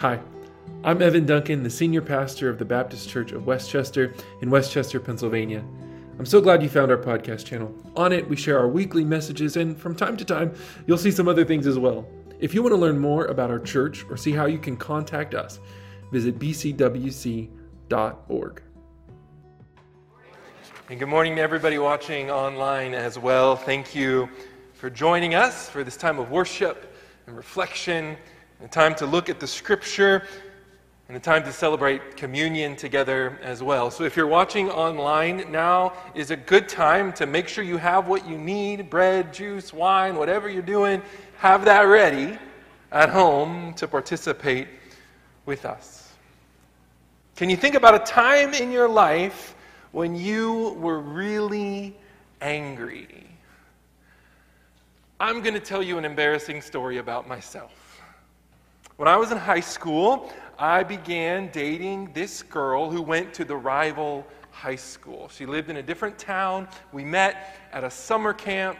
Hi, I'm Evan Duncan, the senior pastor of the Baptist Church of West Chester in West Chester, Pennsylvania. I'm so glad you found our podcast channel. On it, we share our weekly messages, and from time to time, you'll see some other things as well. If you want to learn more about our church or see how you can contact us, visit bcwc.org. And good morning to everybody watching online as well. Thank you for joining us for this time of worship and reflection, and time to look at the scripture, and a time to celebrate communion together as well. So if you're watching online, now is a good time to make sure you have what you need bread, juice, wine, whatever you're doing, have that ready at home to participate with us. Can you think about a time in your life when you were really angry? I'm going to tell you an embarrassing story about myself. When I was in high school, I began dating this girl who went to the rival high school. She lived in a different town. We met at a summer camp.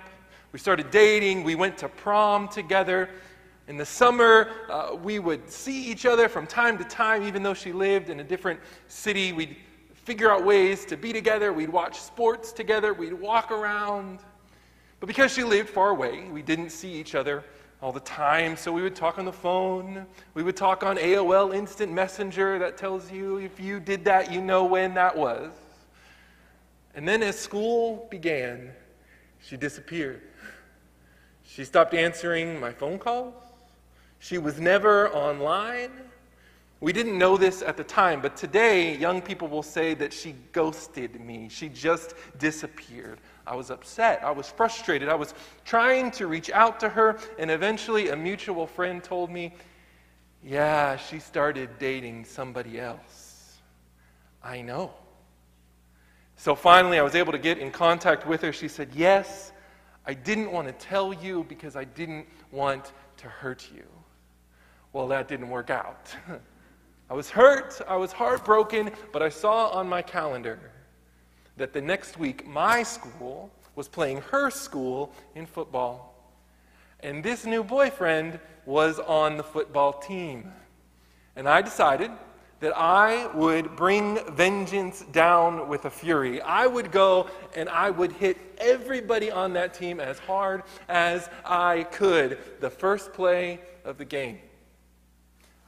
We started dating. We went to prom together. In the summer, uh, we would see each other from time to time, even though she lived in a different city. We'd figure out ways to be together. We'd watch sports together. We'd walk around. But because she lived far away, we didn't see each other all the time. So we would talk on the phone. We would talk on AOL Instant Messenger that tells you if you did that, you know when that was. And then as school began, she disappeared. She stopped answering my phone calls. She was never online. We didn't know this at the time, but today young people will say that she ghosted me. She just disappeared. I was upset. I was frustrated. I was trying to reach out to her, and eventually a mutual friend told me, Yeah, she started dating somebody else. I know. So finally, I was able to get in contact with her. She said, Yes, I didn't want to tell you because I didn't want to hurt you. Well, that didn't work out. I was hurt, I was heartbroken, but I saw on my calendar that the next week my school was playing her school in football. And this new boyfriend was on the football team. And I decided that I would bring vengeance down with a fury. I would go and I would hit everybody on that team as hard as I could the first play of the game.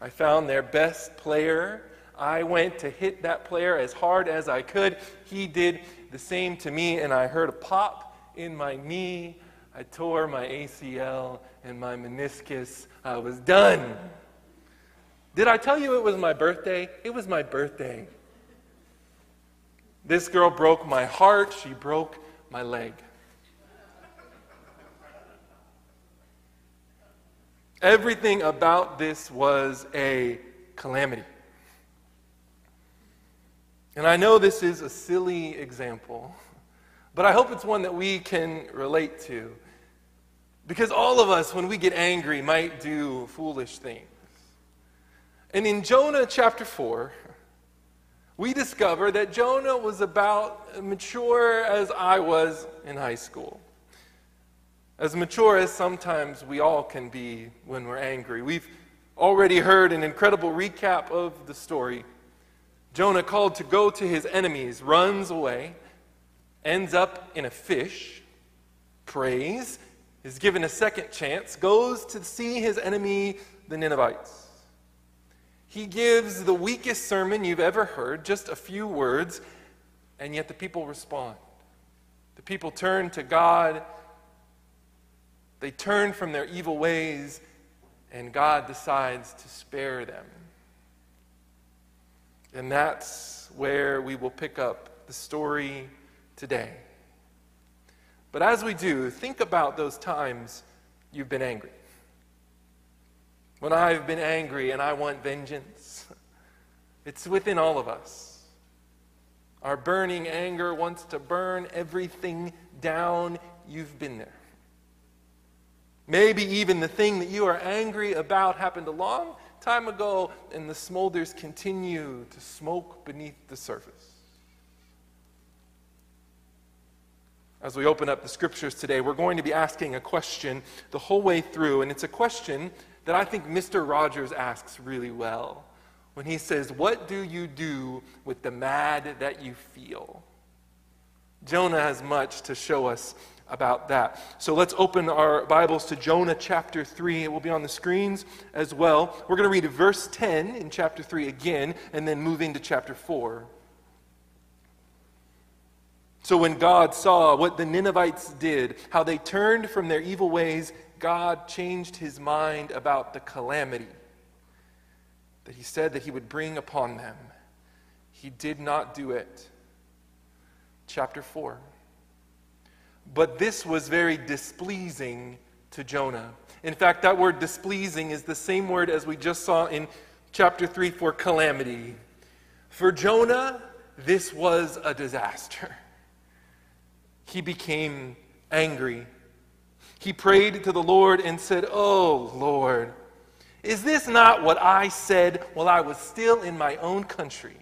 I found their best player. I went to hit that player as hard as I could. He did the same to me, and I heard a pop in my knee. I tore my ACL and my meniscus. I was done. Did I tell you it was my birthday? It was my birthday. This girl broke my heart. She broke my leg. Everything about this was a calamity. And I know this is a silly example, but I hope it's one that we can relate to. Because all of us, when we get angry, might do foolish things. And in Jonah chapter 4, we discover that Jonah was about mature as I was in high school. As mature as sometimes we all can be when we're angry. We've already heard an incredible recap of the story. Jonah, called to go to his enemies, runs away, ends up in a fish, prays, is given a second chance, goes to see his enemy, the Ninevites. He gives the weakest sermon you've ever heard, just a few words, and yet the people respond. The people turn to God they turn from their evil ways, and God decides to spare them. And that's where we will pick up the story today. But as we do, think about those times you've been angry. When I've been angry and I want vengeance, it's within all of us. Our burning anger wants to burn everything down. You've been there. Maybe even the thing that you are angry about happened a long time ago, and the smolders continue to smoke beneath the surface. As we open up the scriptures today, we're going to be asking a question the whole way through, and it's a question that I think Mr. Rogers asks really well when he says, What do you do with the mad that you feel? Jonah has much to show us about that. So let's open our Bibles to Jonah chapter 3. It will be on the screens as well. We're going to read verse 10 in chapter 3 again and then move into chapter 4. So when God saw what the Ninevites did, how they turned from their evil ways, God changed his mind about the calamity that he said that he would bring upon them. He did not do it. Chapter 4. But this was very displeasing to Jonah. In fact, that word displeasing is the same word as we just saw in chapter 3 for calamity. For Jonah, this was a disaster. He became angry. He prayed to the Lord and said, Oh, Lord, is this not what I said while I was still in my own country?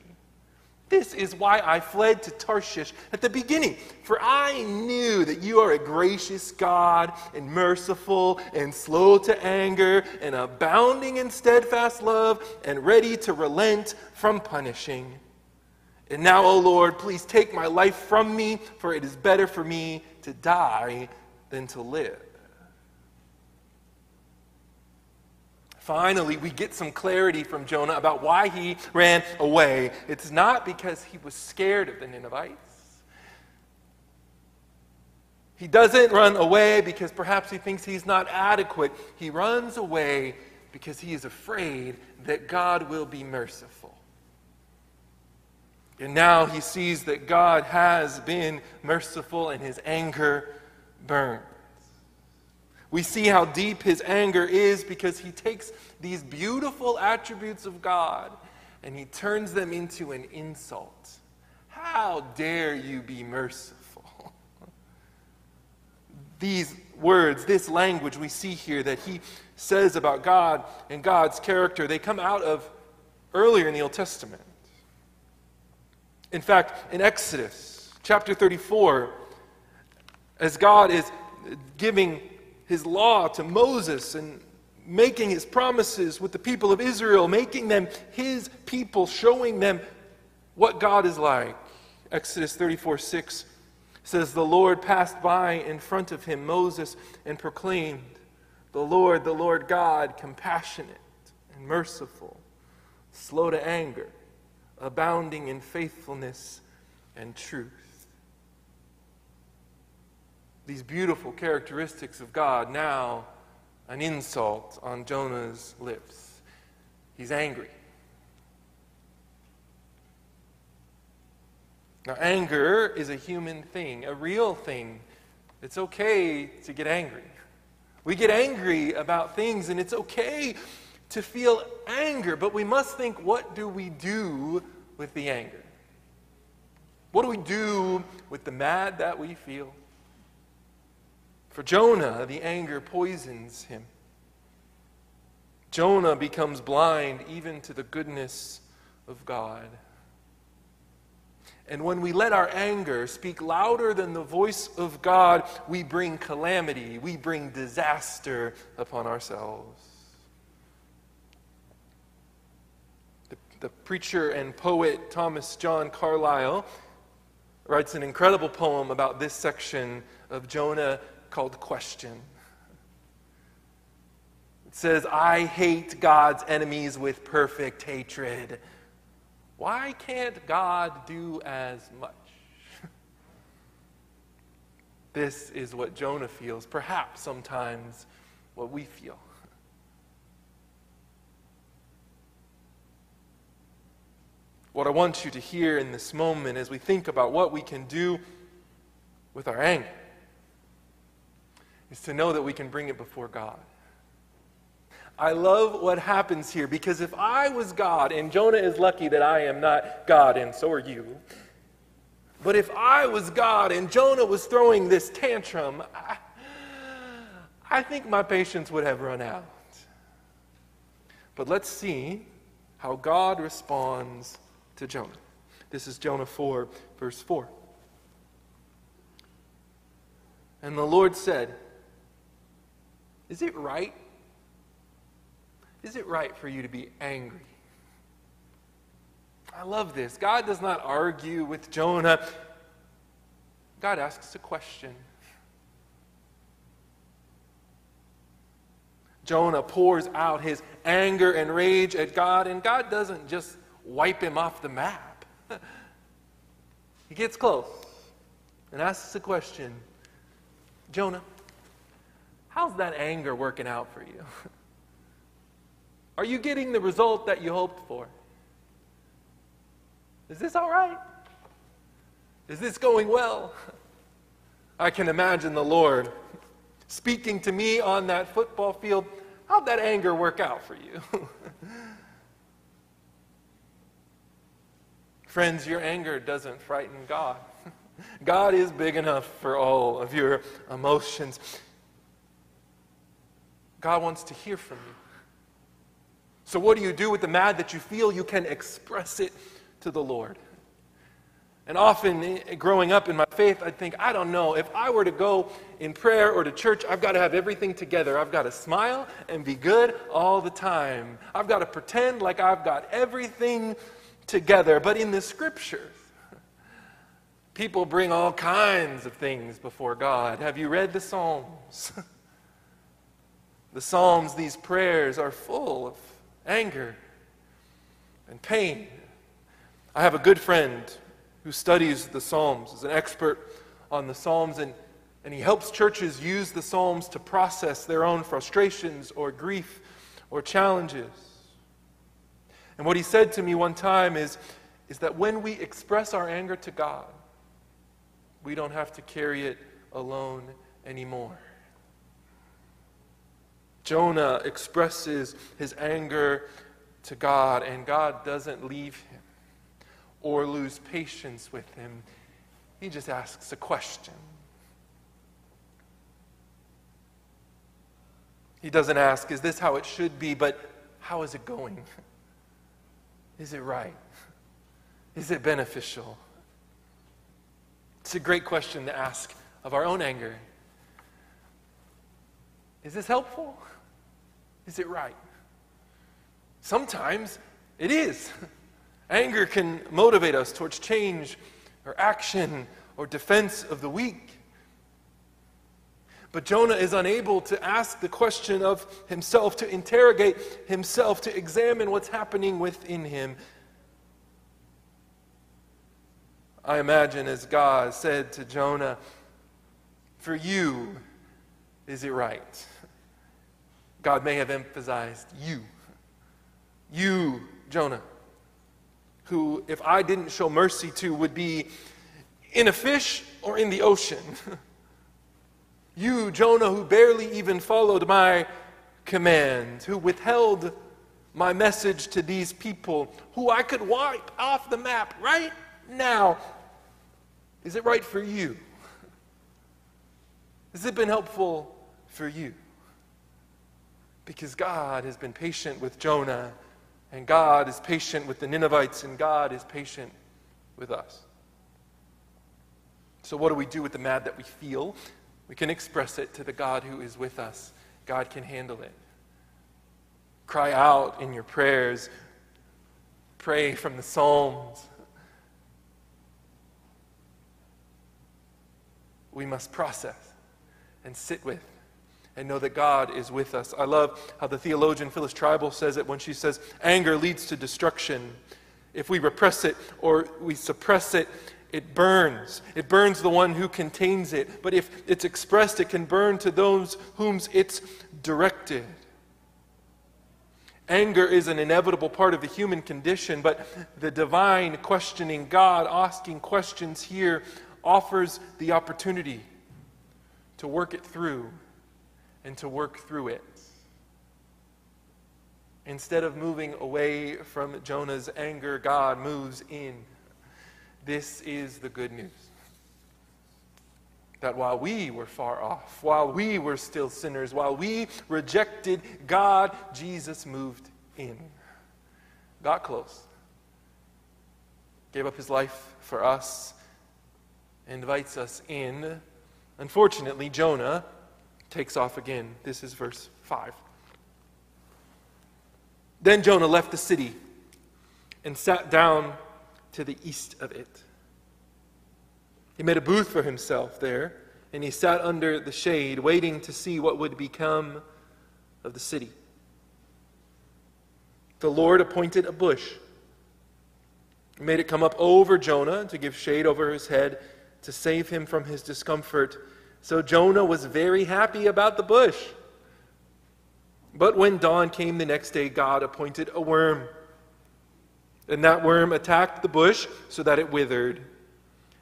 This is why I fled to Tarshish at the beginning, for I knew that you are a gracious God and merciful and slow to anger and abounding in steadfast love and ready to relent from punishing. And now, O Lord, please take my life from me, for it is better for me to die than to live. Finally, we get some clarity from Jonah about why he ran away. It's not because he was scared of the Ninevites. He doesn't run away because perhaps he thinks he's not adequate. He runs away because he is afraid that God will be merciful. And now he sees that God has been merciful and his anger burns. We see how deep his anger is because he takes these beautiful attributes of God and he turns them into an insult. How dare you be merciful? These words, this language we see here that he says about God and God's character, they come out of earlier in the Old Testament. In fact, in Exodus chapter 34, as God is giving his law to Moses and making his promises with the people of Israel, making them his people, showing them what God is like. Exodus 34 6 says, The Lord passed by in front of him, Moses, and proclaimed, The Lord, the Lord God, compassionate and merciful, slow to anger, abounding in faithfulness and truth these beautiful characteristics of God, now an insult on Jonah's lips. He's angry. Now, anger is a human thing, a real thing. It's okay to get angry. We get angry about things, and it's okay to feel anger, but we must think what do we do with the anger? What do we do with the mad that we feel? For Jonah, the anger poisons him. Jonah becomes blind even to the goodness of God. And when we let our anger speak louder than the voice of God, we bring calamity, we bring disaster upon ourselves. The, the preacher and poet Thomas John Carlisle writes an incredible poem about this section of Jonah called Question. It says, I hate God's enemies with perfect hatred. Why can't God do as much? this is what Jonah feels, perhaps sometimes what we feel. What I want you to hear in this moment as we think about what we can do with our anger is to know that we can bring it before God. I love what happens here because if I was God, and Jonah is lucky that I am not God, and so are you, but if I was God and Jonah was throwing this tantrum, I, I think my patience would have run out. But let's see how God responds to Jonah. This is Jonah 4, verse 4. And the Lord said, is it right Is it right for you to be angry? I love this. God does not argue with Jonah, God asks a question. Jonah pours out his anger and rage at God, and God doesn't just wipe him off the map. he gets close and asks a question Jonah, how's that anger working out for you? Are you getting the result that you hoped for? Is this all right? Is this going well? I can imagine the Lord speaking to me on that football field. How'd that anger work out for you? Friends, your anger doesn't frighten God. God is big enough for all of your emotions. God wants to hear from you. So, what do you do with the mad that you feel? You can express it to the Lord. And often, eh, growing up in my faith, I'd think, I don't know, if I were to go in prayer or to church, I've got to have everything together. I've got to smile and be good all the time. I've got to pretend like I've got everything together. But in the scriptures, people bring all kinds of things before God. Have you read the Psalms? the Psalms, these prayers, are full of anger and pain. I have a good friend who studies the Psalms, is an expert on the Psalms, and, and he helps churches use the Psalms to process their own frustrations or grief or challenges. And what he said to me one time is, is that when we express our anger to God, we don't have to carry it alone anymore. Jonah expresses his anger to God, and God doesn't leave him or lose patience with him. He just asks a question. He doesn't ask, Is this how it should be? but how is it going? Is it right? Is it beneficial? It's a great question to ask of our own anger. Is this helpful? Is it right? Sometimes it is. Anger can motivate us towards change or action or defense of the weak. But Jonah is unable to ask the question of himself, to interrogate himself, to examine what's happening within him. I imagine as God said to Jonah, For you, is it right? God may have emphasized you. You, Jonah, who, if I didn't show mercy to, would be in a fish or in the ocean. you, Jonah, who barely even followed my command, who withheld my message to these people, who I could wipe off the map right now. Is it right for you? Has it been helpful for you? Because God has been patient with Jonah, and God is patient with the Ninevites, and God is patient with us. So, what do we do with the mad that we feel? We can express it to the God who is with us. God can handle it. Cry out in your prayers. Pray from the Psalms. We must process and sit with and know that God is with us. I love how the theologian Phyllis Trible says it when she says, Anger leads to destruction. If we repress it or we suppress it, it burns. It burns the one who contains it. But if it's expressed, it can burn to those whom it's directed. Anger is an inevitable part of the human condition, but the divine questioning God, asking questions here, offers the opportunity to work it through and to work through it. Instead of moving away from Jonah's anger, God moves in. This is the good news. That while we were far off, while we were still sinners, while we rejected God, Jesus moved in, got close, gave up his life for us, invites us in. Unfortunately, Jonah takes off again. This is verse 5. Then Jonah left the city and sat down to the east of it. He made a booth for himself there, and he sat under the shade, waiting to see what would become of the city. The Lord appointed a bush, he made it come up over Jonah to give shade over his head to save him from his discomfort. So Jonah was very happy about the bush. But when dawn came the next day, God appointed a worm. And that worm attacked the bush so that it withered.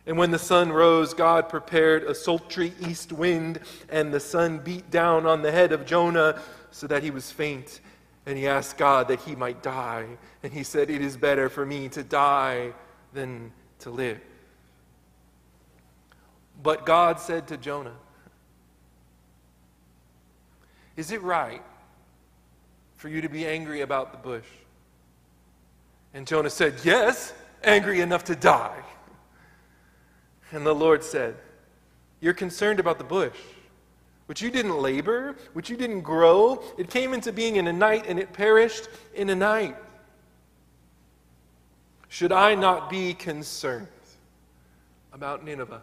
And when the sun rose, God prepared a sultry east wind, and the sun beat down on the head of Jonah so that he was faint. And he asked God that he might die. And he said, It is better for me to die than to live. But God said to Jonah, Is it right for you to be angry about the bush? And Jonah said, Yes, angry enough to die. And the Lord said, You're concerned about the bush, which you didn't labor, which you didn't grow. It came into being in a night, and it perished in a night. Should I not be concerned about Nineveh?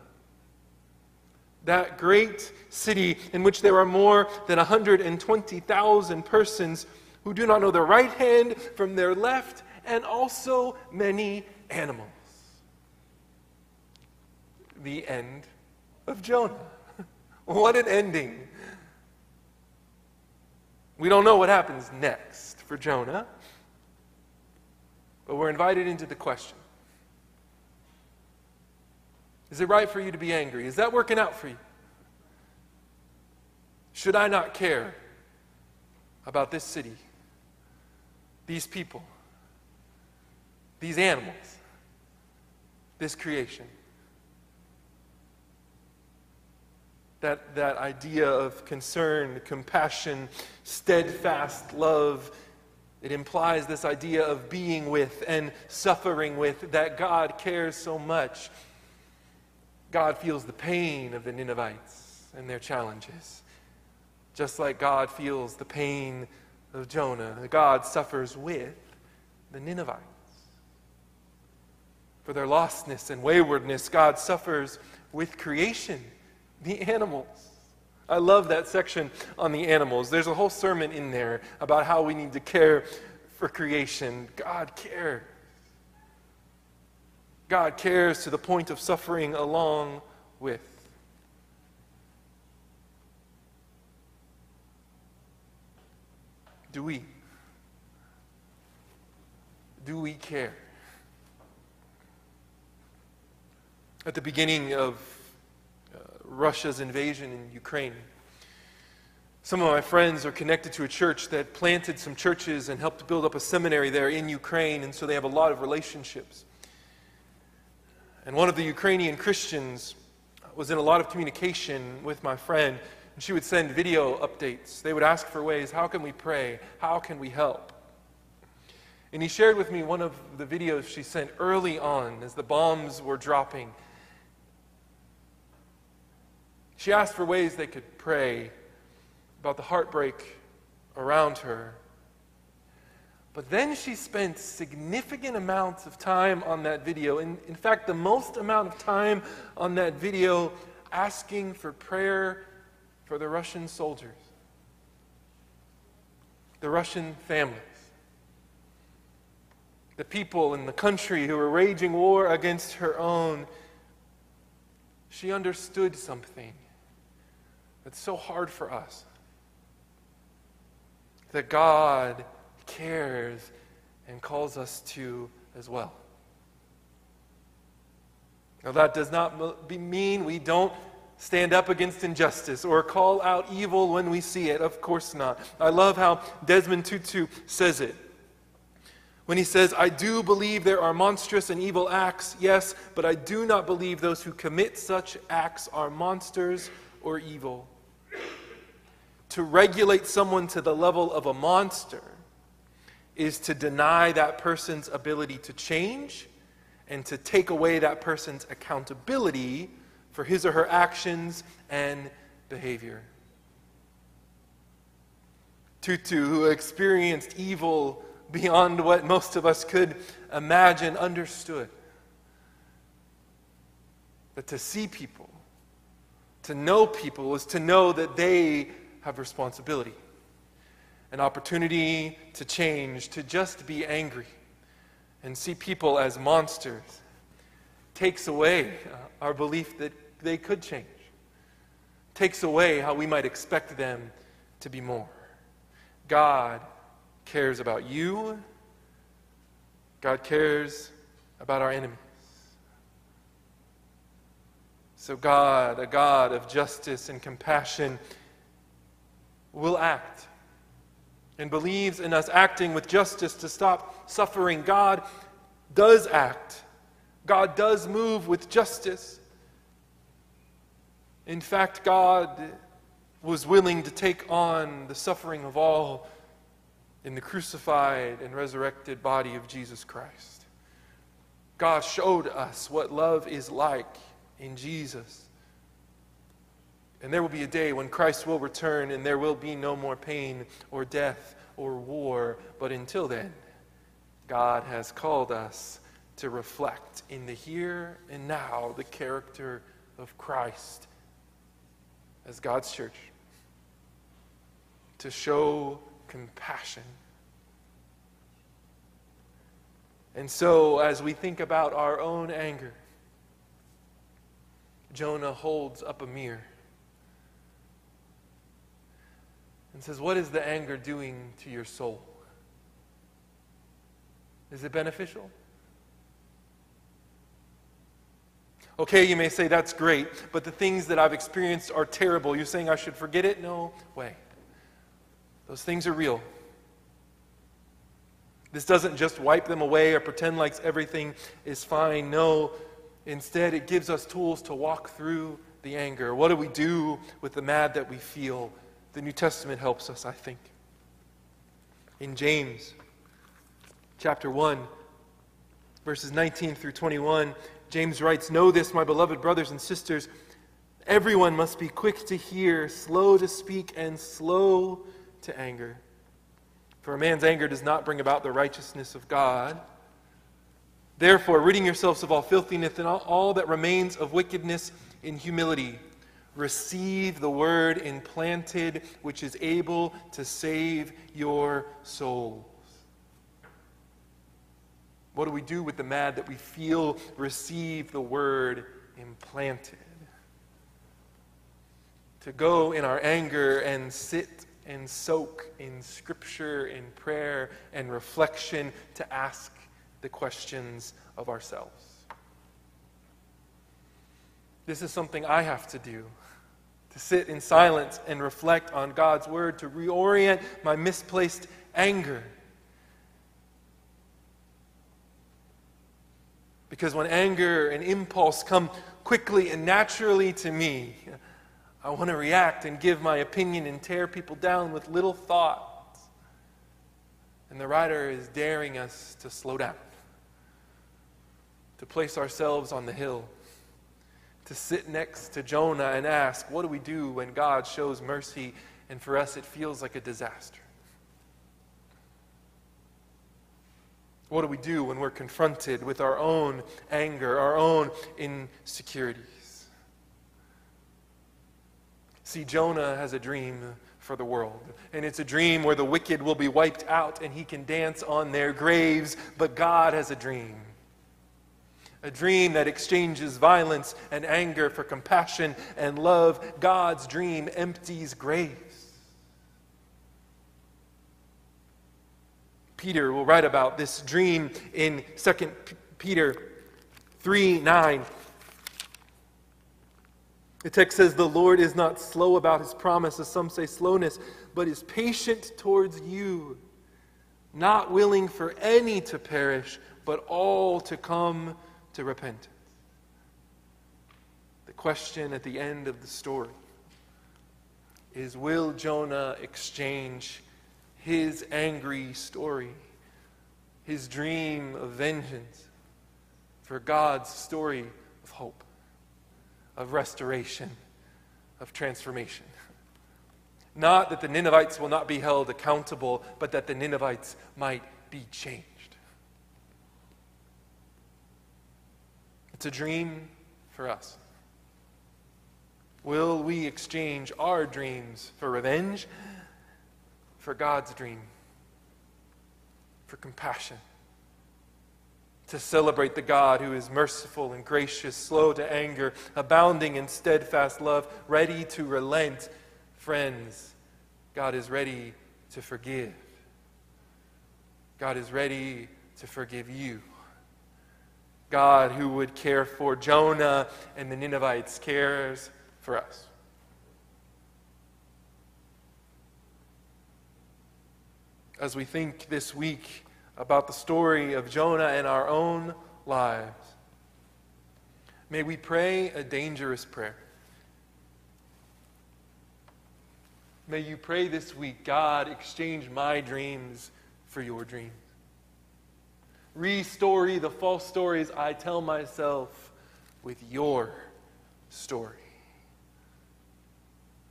That great city in which there are more than 120,000 persons who do not know their right hand from their left, and also many animals. The end of Jonah. What an ending. We don't know what happens next for Jonah, but we're invited into the question Is it right for you to be angry? Is that working out for you? Should I not care about this city? these people, these animals, this creation. That, that idea of concern, compassion, steadfast love, it implies this idea of being with and suffering with, that God cares so much. God feels the pain of the Ninevites and their challenges, just like God feels the pain of Jonah, God suffers with the Ninevites. For their lostness and waywardness, God suffers with creation, the animals. I love that section on the animals. There's a whole sermon in there about how we need to care for creation. God cares. God cares to the point of suffering along with. Do we? Do we care? At the beginning of uh, Russia's invasion in Ukraine, some of my friends are connected to a church that planted some churches and helped build up a seminary there in Ukraine, and so they have a lot of relationships. And one of the Ukrainian Christians was in a lot of communication with my friend and she would send video updates. They would ask for ways how can we pray? How can we help? And he shared with me one of the videos she sent early on as the bombs were dropping. She asked for ways they could pray about the heartbreak around her. But then she spent significant amounts of time on that video. In, in fact, the most amount of time on that video asking for prayer for the Russian soldiers, the Russian families, the people in the country who were waging war against her own. She understood something that's so hard for us that God cares and calls us to as well. Now, that does not mean we don't stand up against injustice or call out evil when we see it. Of course not. I love how Desmond Tutu says it. When he says, I do believe there are monstrous and evil acts, yes, but I do not believe those who commit such acts are monsters or evil. To regulate someone to the level of a monster is to deny that person's ability to change and to take away that person's accountability for his or her actions and behavior. Tutu, who experienced evil beyond what most of us could imagine, understood. that to see people, to know people, is to know that they have responsibility, an opportunity to change, to just be angry, and see people as monsters takes away uh, our belief that they could change, takes away how we might expect them to be more. God cares about you, God cares about our enemies. So, God, a God of justice and compassion, will act and believes in us acting with justice to stop suffering. God does act, God does move with justice. In fact, God was willing to take on the suffering of all in the crucified and resurrected body of Jesus Christ. God showed us what love is like in Jesus. And there will be a day when Christ will return and there will be no more pain or death or war. But until then, God has called us to reflect in the here and now the character of Christ as God's church, to show compassion. And so, as we think about our own anger, Jonah holds up a mirror and says, What is the anger doing to your soul? Is it beneficial? Okay, you may say that's great, but the things that I've experienced are terrible. You're saying I should forget it? No way. Those things are real. This doesn't just wipe them away or pretend like everything is fine. No, Instead, it gives us tools to walk through the anger. What do we do with the mad that we feel? The New Testament helps us, I think. In James chapter 1, verses 19 through 21, James writes Know this, my beloved brothers and sisters. Everyone must be quick to hear, slow to speak, and slow to anger. For a man's anger does not bring about the righteousness of God. Therefore, ridding yourselves of all filthiness and all, that remains of wickedness in humility, receive the word implanted, which is able to save your souls. What do we do with the mad that we feel? Receive the word implanted. To go in our anger and sit and soak in scripture, in prayer, and reflection, to ask the questions of ourselves. This is something I have to do sit in silence and reflect on God's word, to reorient my misplaced anger. Because when anger and impulse come quickly and naturally to me, I want to react and give my opinion and tear people down with little thought. And the writer is daring us to slow down to place ourselves on the hill, to sit next to Jonah and ask, What do we do when God shows mercy and for us it feels like a disaster? What do we do when we're confronted with our own anger, our own insecurities? See, Jonah has a dream for the world. And it's a dream where the wicked will be wiped out and he can dance on their graves, but God has a dream a dream that exchanges violence and anger for compassion and love. God's dream empties graves. Peter will write about this dream in 2 Peter 3 9. The text says, The Lord is not slow about his promise, as some say slowness, but is patient towards you, not willing for any to perish, but all to come to repentance. The question at the end of the story is Will Jonah exchange his angry story, his dream of vengeance, for God's story of hope, of restoration, of transformation? Not that the Ninevites will not be held accountable, but that the Ninevites might be changed. It's a dream for us. Will we exchange our dreams for revenge, for God's dream, for compassion? To celebrate the God who is merciful and gracious, slow to anger, abounding in steadfast love, ready to relent. Friends, God is ready to forgive. God is ready to forgive you. God, who would care for Jonah and the Ninevites, cares for us. As we think this week about the story of Jonah and our own lives, may we pray a dangerous prayer. May you pray this week, God, exchange my dreams for your dreams. Restory the false stories I tell myself with your story.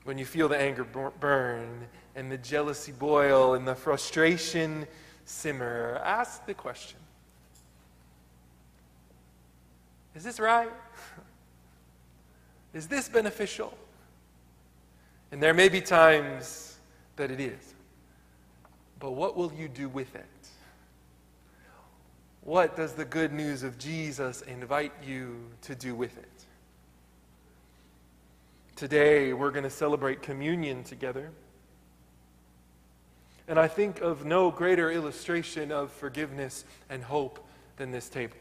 When you feel the anger burn and the jealousy boil and the frustration simmer, ask the question Is this right? Is this beneficial? And there may be times that it is. But what will you do with it? What does the good news of Jesus invite you to do with it? Today, we're going to celebrate communion together. And I think of no greater illustration of forgiveness and hope than this table.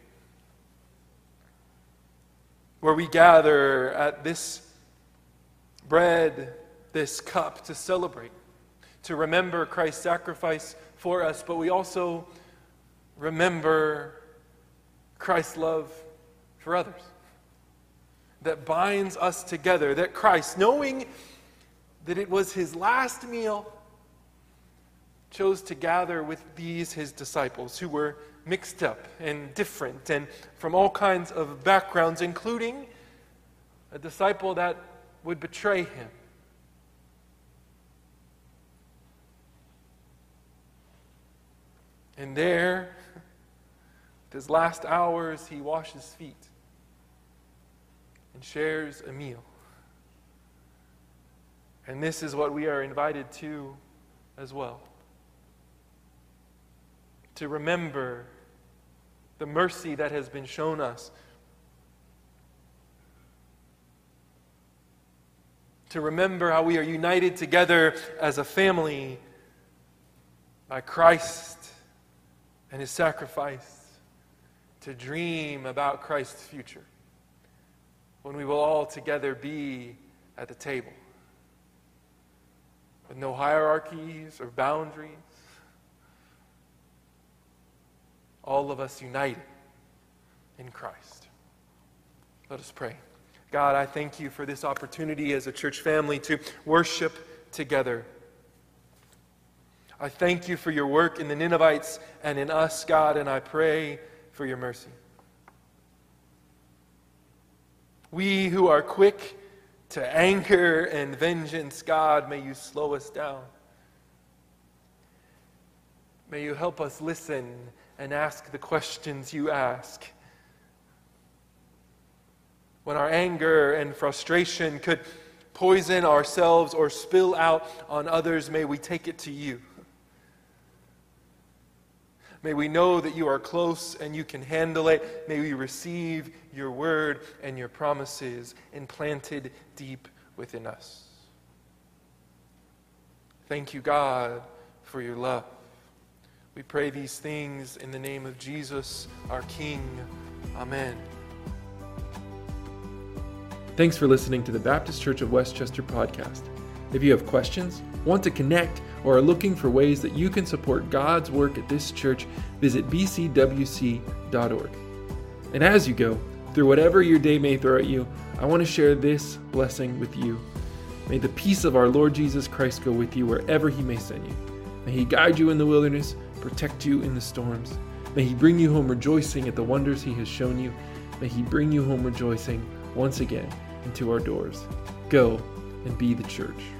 Where we gather at this bread this cup to celebrate, to remember Christ's sacrifice for us, but we also remember Christ's love for others that binds us together, that Christ, knowing that it was his last meal, chose to gather with these his disciples who were mixed up and different and from all kinds of backgrounds, including a disciple that would betray him. And there, his last hours, he washes feet and shares a meal. And this is what we are invited to as well. To remember the mercy that has been shown us, to remember how we are united together as a family by Christ and his sacrifice to dream about Christ's future when we will all together be at the table with no hierarchies or boundaries. All of us united in Christ. Let us pray. God, I thank you for this opportunity as a church family to worship together. I thank you for your work in the Ninevites and in us, God, and I pray for your mercy. We who are quick to anger and vengeance, God, may you slow us down. May you help us listen and ask the questions you ask. When our anger and frustration could poison ourselves or spill out on others, may we take it to you. May we know that you are close and you can handle it. May we receive your word and your promises implanted deep within us. Thank you, God, for your love. We pray these things in the name of Jesus, our King. Amen. Thanks for listening to the Baptist Church of West Chester podcast. If you have questions, want to connect, or are looking for ways that you can support God's work at this church, visit bcwc.org. And as you go, through whatever your day may throw at you, I want to share this blessing with you. May the peace of our Lord Jesus Christ go with you wherever he may send you. May he guide you in the wilderness, protect you in the storms. May he bring you home rejoicing at the wonders he has shown you. May he bring you home rejoicing once again into our doors. Go and be the church.